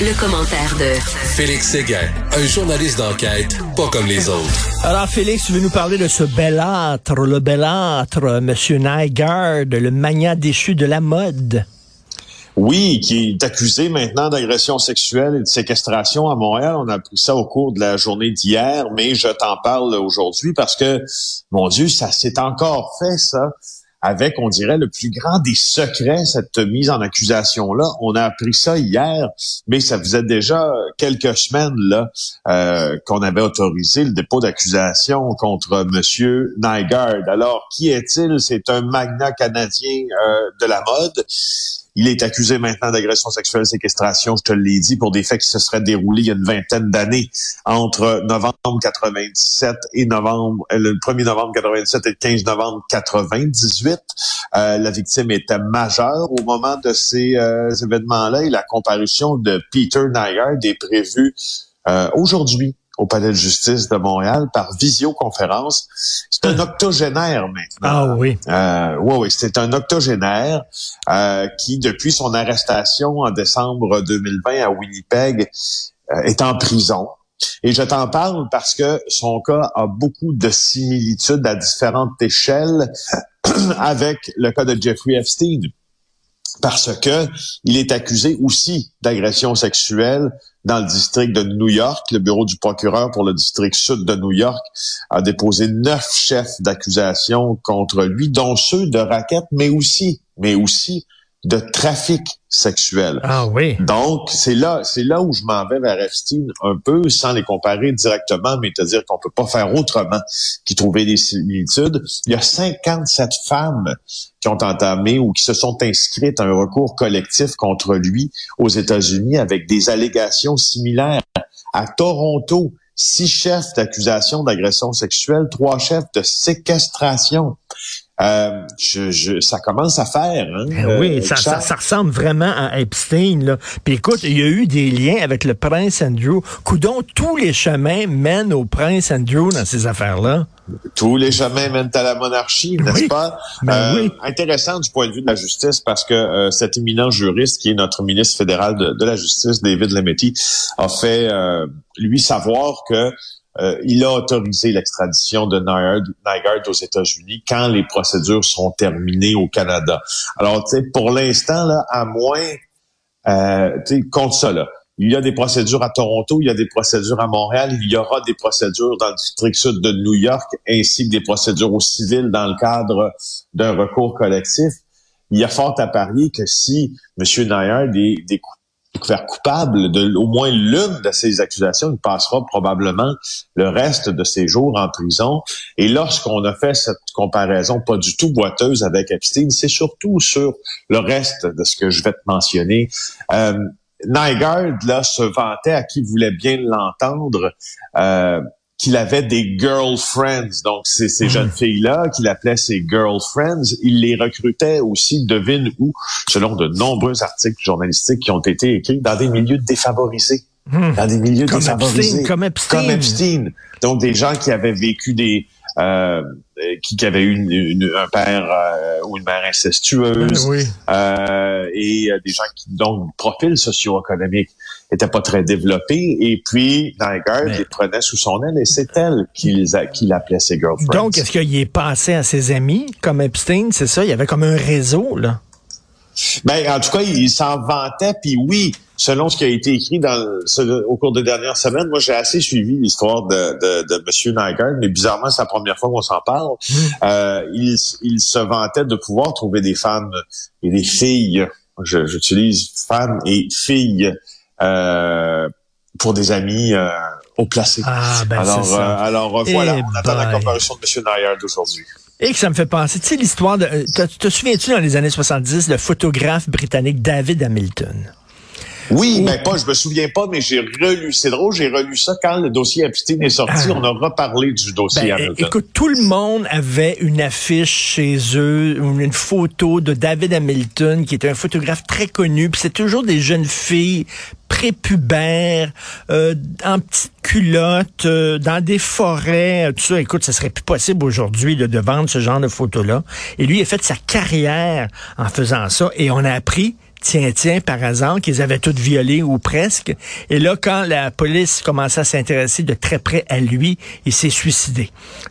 Le, commentaire de Félix Séguin, un journaliste d'enquête pas comme les autres. Alors Félix, tu veux nous parler de ce belâtre, le belâtre, Monsieur Nygaard, le magnat déchu de la mode? Oui, qui est accusé maintenant d'agression sexuelle et de séquestration à Montréal. On a appris ça au cours de la journée d'hier, mais je t'en parle aujourd'hui parce que, mon Dieu, ça s'est encore fait, ça avec, on dirait, le plus grand des secrets, cette mise en accusation-là. On a appris ça hier, mais ça faisait déjà quelques semaines là euh, qu'on avait autorisé le dépôt d'accusation contre Monsieur Nygaard. Alors, qui est-il? C'est un magnat canadien euh, de la mode. Il est accusé maintenant d'agression sexuelle, séquestration, je te l'ai dit, pour des faits qui se seraient déroulés il y a une vingtaine d'années, entre novembre 97 et novembre, euh, le 1er novembre 97 et le 15 novembre 98. Euh, la victime était majeure au moment de ces euh, événements-là et la comparution de Peter Nygaard est prévue aujourd'hui au Palais de justice de Montréal par visioconférence. C'est un octogénaire maintenant. Ah oui. Euh, oui, oui, c'est un octogénaire euh, qui, depuis son arrestation en décembre 2020 à Winnipeg, euh, est en prison. Et je t'en parle parce que son cas a beaucoup de similitudes à différentes échelles avec le cas de Jeffrey Epstein parce que il est accusé aussi d'agression sexuelle dans le district de New York. Le bureau du procureur pour le district sud de New York a déposé neuf chefs d'accusation contre lui, dont ceux de raquettes, mais aussi, mais aussi de trafic sexuel. Ah oui. Donc, c'est là, c'est là où je m'en vais vers Epstein un peu, sans les comparer directement, mais te dire qu'on peut pas faire autrement qu'y trouver des similitudes. Il y a 57 femmes qui ont entamé ou qui se sont inscrites à un recours collectif contre lui aux États-Unis avec des allégations similaires. À Toronto, six chefs d'accusation d'agression sexuelle, trois chefs de séquestration. Euh, je, je, ça commence à faire. Hein, eh oui, euh, ça, ça, ça, ressemble vraiment à Epstein. Là. Puis écoute, il y a eu des liens avec le prince Andrew. Coudon, tous les chemins mènent au prince Andrew dans ces affaires-là. Tous les chemins mènent à la monarchie, n'est-ce pas? Ben euh, oui. Intéressant du point de vue de la justice parce que euh, cet éminent juriste qui est notre ministre fédéral de, de la Justice, David Lametti, a fait euh, lui savoir que euh, il a autorisé l'extradition de Nygaard aux États-Unis quand les procédures sont terminées au Canada. Alors, tu sais, pour l'instant, là, à moins, euh, tu sais, compte ça, là. Il y a des procédures à Toronto, il y a des procédures à Montréal, il y aura des procédures dans le district sud de New York, ainsi que des procédures au civil dans le cadre d'un recours collectif. Il y a fort à parier que si M. Est, est découvert coupable de au moins l'une de ces accusations, il passera probablement le reste de ses jours en prison. Et lorsqu'on a fait cette comparaison pas du tout boiteuse avec Epstein, c'est surtout sur le reste de ce que je vais te mentionner. Euh, Nygaard, là, se vantait à qui voulait bien l'entendre. Euh, qu'il avait des girlfriends, donc c'est ces jeunes hmm. filles-là qu'il appelait ses girlfriends. Il les recrutait aussi, devine où, selon de nombreux articles journalistiques qui ont été écrits dans des milieux défavorisés. Hmm. Dans des milieux comme défavorisés. Epstein, comme Epstein. Comme Epstein. Donc des gens qui avaient vécu des... Euh, qui, qui avaient eu une, une, un père euh, ou une mère incestueuse oui. euh, et euh, des gens qui donc profil socio-économique était pas très développé. Et puis, Nygaard Mais... les prenait sous son aile et c'est elle qu'il qu appelait ses girlfriends. Donc, est-ce qu'il est passé à ses amis comme Epstein? C'est ça? Il y avait comme un réseau, là? Ben, en tout cas, il s'en vantait, puis oui, selon ce qui a été écrit dans au cours des dernières semaines, moi j'ai assez suivi l'histoire de, de, de M. Nygaard, mais bizarrement, c'est la première fois qu'on s'en parle. Mmh. Euh, il, il se vantait de pouvoir trouver des femmes et des filles, j'utilise femmes et filles euh, pour des amis euh, au placé. Ah, ben alors, alors voilà, on attend la comparution de M. Nayard d'aujourd'hui. Et que ça me fait penser, tu sais, l'histoire de... Te, te souviens-tu dans les années 70, le photographe britannique David Hamilton? Oui, mais pas, je me souviens pas, mais j'ai relu. C'est drôle, j'ai relu ça quand le dossier Epstein est sorti. Ah. On a reparlé du dossier ben, Hamilton. Écoute, tout le monde avait une affiche chez eux, une photo de David Hamilton, qui était un photographe très connu. Puis c'est toujours des jeunes filles prépubères, euh, en petites culottes, euh, dans des forêts, tout ça. Écoute, ce serait plus possible aujourd'hui de, de vendre ce genre de photos-là. Et lui, il a fait sa carrière en faisant ça. Et on a appris tiens, tiens, par hasard, qu'ils avaient toutes violées ou presque. Et là, quand la police commençait à s'intéresser de très près à lui, il s'est suicidé.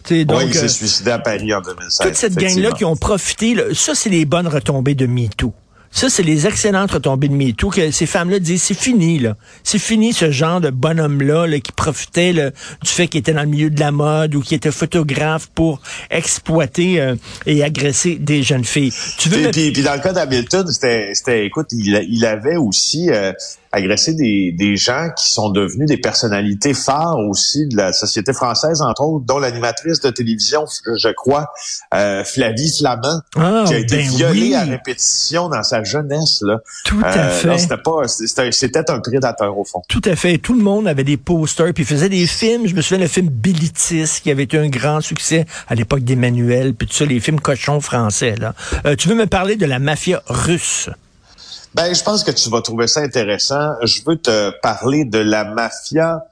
donc, oui, il s'est suicidé à Paris en 2016. Toute cette gang-là qui ont profité, ça, c'est les bonnes retombées de MeToo. Ça, c'est les excellentes retombées de MeToo que ces femmes-là disent, c'est fini, là. C'est fini ce genre de bonhomme-là là, qui profitait du fait qu'il était dans le milieu de la mode ou qui était photographe pour exploiter euh, et agresser des jeunes filles. Tu veux puis, puis, dans le cas d'Hamilton, c'était, écoute, il, il avait aussi... Euh, agresser des, des gens qui sont devenus des personnalités phares aussi de la société française, entre autres, dont l'animatrice de télévision, je crois, euh, Flavie Flamand, ah, qui a été ben violée à répétition dans sa jeunesse. Là. Tout à euh, fait. C'était pas, c'était un prédateur au fond. Tout à fait. Tout le monde avait des posters, puis faisait des films. Je me souviens le film Bilitis, qui avait été un grand succès à l'époque d'Emmanuel, puis tout ça, les films cochons français. Là. Euh, tu veux me parler de la mafia russe? Ben, je pense que tu vas trouver ça intéressant. Je veux te parler de la mafia.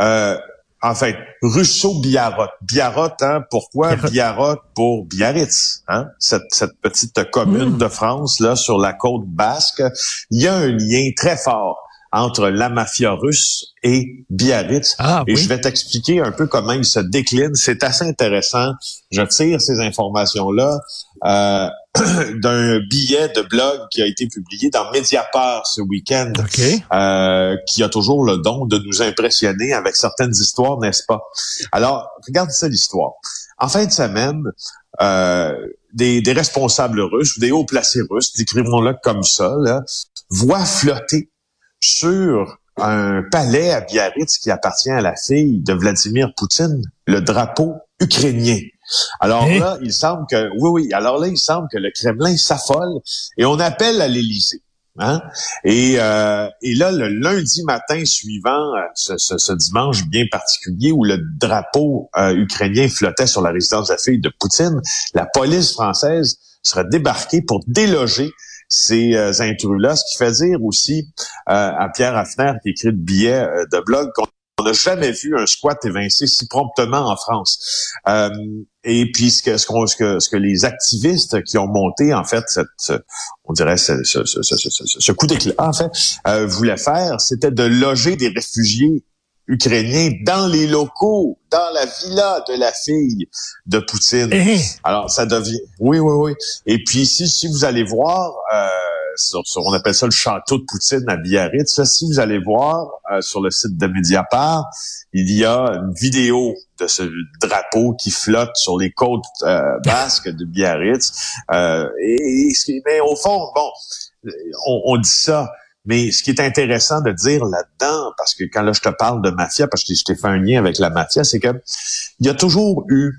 Euh, en fait, Russo-Biarrot. Biarrot, hein, pourquoi Biarrot pour Biarritz, hein? cette, cette petite commune hmm. de France là sur la côte basque. Il y a un lien très fort entre la mafia russe et Biarritz. Ah, et je vais t'expliquer un peu comment il se décline. C'est assez intéressant. Je tire ces informations-là euh, d'un billet de blog qui a été publié dans Mediapart ce week-end, euh, qui a toujours le don de nous impressionner avec certaines histoires, n'est-ce pas? Alors, regarde ça l'histoire. En fin de semaine, euh, des, des, responsables russes, des hauts placés russes, décrivons-le comme ça, là, voient flotter sur un palais à Biarritz qui appartient à la fille de Vladimir Poutine, le drapeau ukrainien. Alors là, il semble que, oui, oui, alors là, il semble que le Kremlin s'affole et on appelle à l'Élysée. Hein? Et, euh, et là, le lundi matin suivant euh, ce, ce, dimanche bien particulier où le drapeau euh, ukrainien flottait sur la résidence de la fille de Poutine, la police française sera débarquée pour déloger ces euh, intrus-là, ce qui fait dire aussi euh, à Pierre Hafner, qui écrit le billet de blog, qu'on n'a jamais vu un squat évincé si promptement en France. et puis ce que, ce, que, ce que les activistes qui ont monté en fait cette, on dirait ce, ce, ce, ce coup d'éclat en fait voulaient faire, c'était de loger des réfugiés ukrainiens dans les locaux, dans la villa de la fille de Poutine. Eh. Alors, ça devient... Oui, oui, oui. Et puis, si, si vous allez voir, euh, sur, on appelle ça le château de Poutine à Biarritz, si vous allez voir euh, sur le site de Mediapart, il y a une vidéo de ce drapeau qui flotte sur les côtes euh, basques de Biarritz. Euh, et, mais au fond, bon, on, on dit ça, mais ce qui est intéressant de dire là-dedans, parce que quand là je te parle de mafia, parce que je t'ai fait un lien avec la mafia, c'est que il y a toujours eu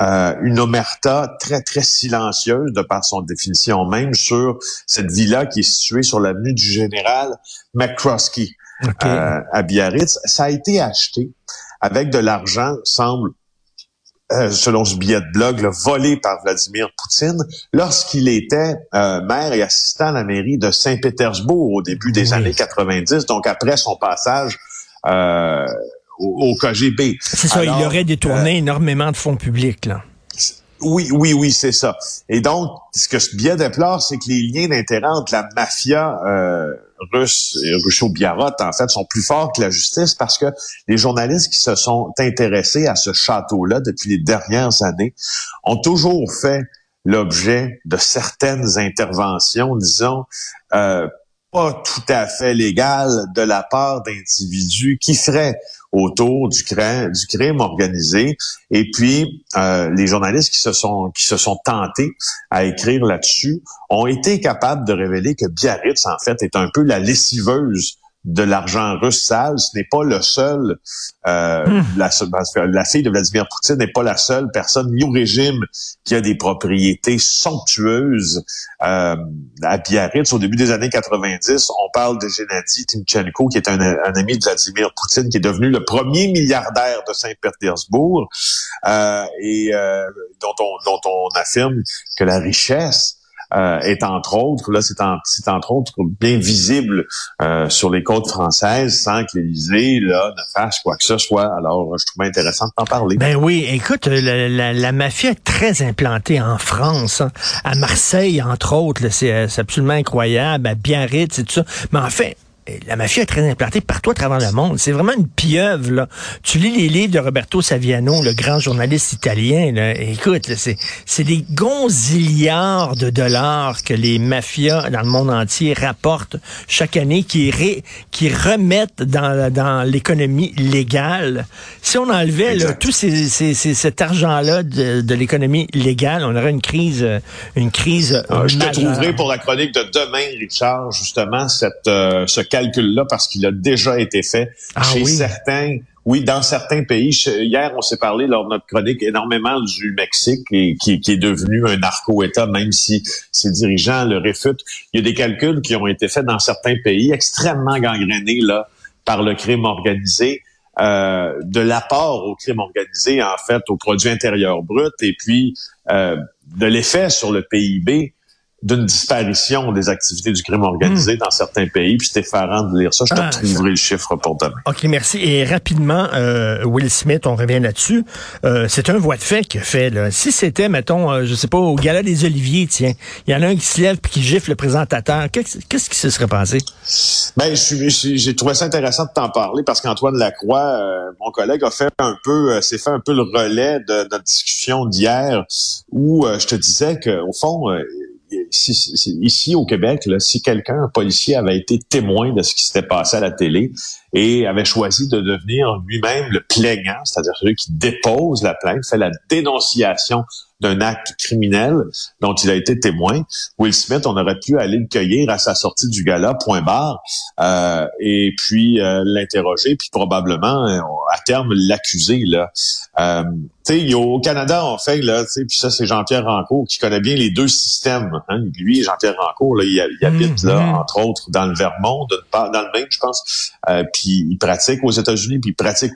euh, une omerta très, très silencieuse de par son définition même sur cette villa qui est située sur l'avenue du Général McCroskey euh, à Biarritz. Ça a été acheté avec de l'argent, semble euh, selon ce billet de blog, volé par Vladimir Poutine lorsqu'il était euh, maire et assistant à la mairie de Saint-Pétersbourg au début des années 90, donc après son passage euh, au, KGB. C'est ça, il aurait détourné énormément de fonds publics. là. Oui, oui, oui, c'est ça. Et donc, ce que ce billet déplore, c'est que les liens d'intérêt entre la mafia euh, russe et russo-biarrot, en fait, sont plus forts que la justice parce que les journalistes qui se sont intéressés à ce château-là depuis les dernières années ont toujours fait l'objet de certaines interventions, disons, euh, pas tout à fait légales de la part d'individus qui feraient autour du crime, du crime organisé. Et puis, euh, les journalistes qui se sont qui se sont tentés à écrire là-dessus ont été capables de révéler que Biarritz, en fait, est un peu la lessiveuse de l'argent russe sale. Ce n'est pas le seul, euh, hmm. la, la, fille de Vladimir Poutine n'est pas la seule personne ni au régime qui a des propriétés somptueuses euh, à Biarritz. Au début des années 90, on parle de Gennady Timchenko, qui est un, ami de Vladimir Poutine, qui est devenu le premier milliardaire de Saint-Pétersbourg euh, et euh, dont, on, dont on affirme que la richesse euh, est entre autres, là, c'est c'est entre autres bien visible euh, sur les côtes françaises sans que l'Élysée là ne fasse quoi que ce soit. Alors, je trouve intéressant de t'en parler. Ben oui, écoute, la, mafia est très implantée en France, hein. à Marseille entre autres, c'est absolument incroyable, à Biarritz et tout ça. Mais en fait, la mafia est très implantée partout à travers le monde. C'est vraiment une pieuvre. Là. Tu lis les livres de Roberto Saviano, le grand journaliste italien. Là. Écoute, c'est, c'est des gonzillards de dollars que les mafias dans le monde entier rapportent chaque année, qui, qui remettent dans, dans l'économie légale. Si on enlevait là, tout ces, ces, cet argent-là de, de l'économie légale, on aurait une crise, une crise. Ah, je te trouverai pour la chronique de demain, Richard, justement, cette, euh, ce calcul-là parce qu'il a déjà été fait ah chez certains. Oui, dans certains pays. Hier, on s'est parlé lors de notre chronique énormément du Mexique et qui, est devenu un narco-État, même si ses dirigeants le réfutent. Il y a des calculs qui ont été faits dans certains pays extrêmement gangrénés là par le crime organisé. Euh, de l'apport au crime organisé, en fait, au produit intérieur brut, et puis euh, de l'effet sur le PIB d'une disparition des activités du crime organisé hmm. dans certains pays. Puis c'était effarant de lire ça. Je te ah, trouverai le chiffre pour demain. OK, merci. Et rapidement, euh, Will Smith, on revient là-dessus. Euh, c'est un voie de fait qu'il fait. Là. Si c'était, mettons, euh, je sais pas, au Gala des Oliviers, tiens, il y en a un qui se lève puis qui gifle le présentateur, qu'est-ce, qui se serait passé? Ben, j'ai trouvé ça intéressant de t'en parler parce qu'Antoine Lacroix, mon collègue, a fait un peu, s'est fait un peu le relais de, notre discussion d'hier où je te disais qu'au fond, ici au Québec, si quelqu'un, un policier, avait été témoin de ce qui s'était passé à la télé et avait choisi de devenir lui-même le plaignant, c'est-à-dire celui qui dépose la plainte, fait la dénonciation d'un acte criminel dont il a été témoin. Will Smith, on aurait pu aller le cueillir à sa sortie du gala, point barre, euh, et puis euh, l'interroger, puis probablement euh, à terme l'accuser là. Euh, tu sais, au Canada, on fait là, puis ça c'est Jean-Pierre Rancourt qui connaît bien les deux systèmes. Hein. Lui, Jean-Pierre Rancourt, là, il, habite là, mm-hmm. entre autres, dans le Vermont, dans le Maine, je pense. puis il pratique aux États-Unis, puis il pratique